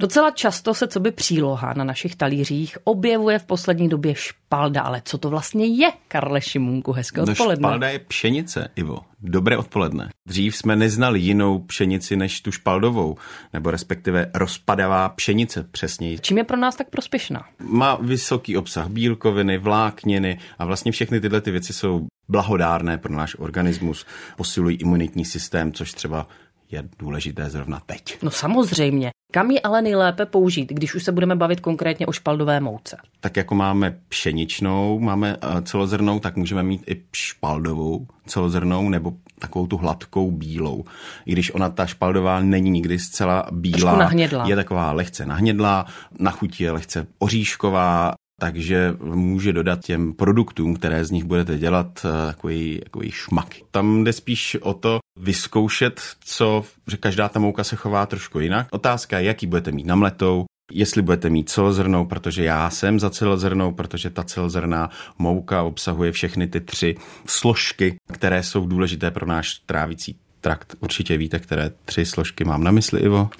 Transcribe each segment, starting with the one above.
Docela často se co by příloha na našich talířích objevuje v poslední době špalda, ale co to vlastně je, Karle Šimunku? Hezké No odpoledne. špalda je pšenice, Ivo. Dobré odpoledne. Dřív jsme neznali jinou pšenici než tu špaldovou, nebo respektive rozpadavá pšenice přesněji. Čím je pro nás tak prospěšná? Má vysoký obsah bílkoviny, vlákniny a vlastně všechny tyhle ty věci jsou blahodárné pro náš organismus, posilují imunitní systém, což třeba je důležité zrovna teď. No samozřejmě. Kam ji ale nejlépe použít, když už se budeme bavit konkrétně o špaldové mouce? Tak jako máme pšeničnou, máme eh, celozrnou, tak můžeme mít i špaldovou celozrnou nebo takovou tu hladkou bílou. I když ona ta špaldová není nikdy zcela bílá, je taková lehce nahnědlá, na chuti je lehce oříšková, takže může dodat těm produktům, které z nich budete dělat, eh, takový, takový šmak. Tam jde spíš o to vyzkoušet, co, že každá ta mouka se chová trošku jinak. Otázka je, jaký budete mít namletou, jestli budete mít celozrnou, protože já jsem za celozrnou, protože ta celozrná mouka obsahuje všechny ty tři složky, které jsou důležité pro náš trávicí trakt. Určitě víte, které tři složky mám na mysli, Ivo.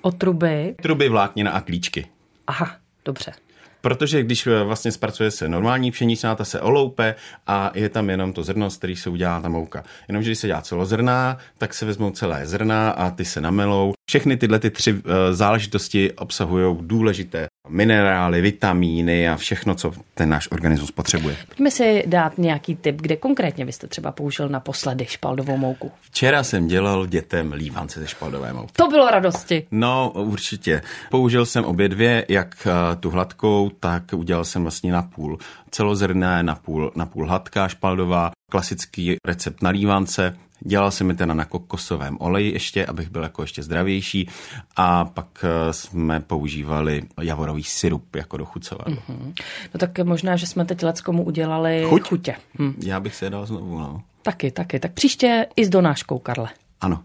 O truby? Truby, vláknina a klíčky. Aha, dobře. Protože když eh, vlastně zpracuje se normální pšeničná, ta se oloupe a je tam jenom to zrno, z který se udělá ta mouka. Jenomže když se dělá celozrná, tak se vezmou celé zrna a ty se namelou. Všechny tyhle ty tři eh, záležitosti obsahují důležité minerály, vitamíny a všechno, co ten náš organismus potřebuje. Pojďme si dát nějaký tip, kde konkrétně vy jste třeba použil naposledy špaldovou mouku. Včera jsem dělal dětem lívance ze špaldové mouky. To bylo radosti. No, určitě. Použil jsem obě dvě, jak eh, tu hladkou, tak udělal jsem vlastně na půl celozrné, na půl, na půl hladká špaldová, klasický recept na lívance. Dělal jsem je teda na kokosovém oleji ještě, abych byl jako ještě zdravější a pak eh, jsme používali javorový syrup jako dochucovadlo. Mm-hmm. No tak možná, že jsme teď leckomu udělali Chuť? chutě. Hm. Já bych se je dal znovu, no. Taky, taky. Tak příště i s donáškou, Karle. Ano.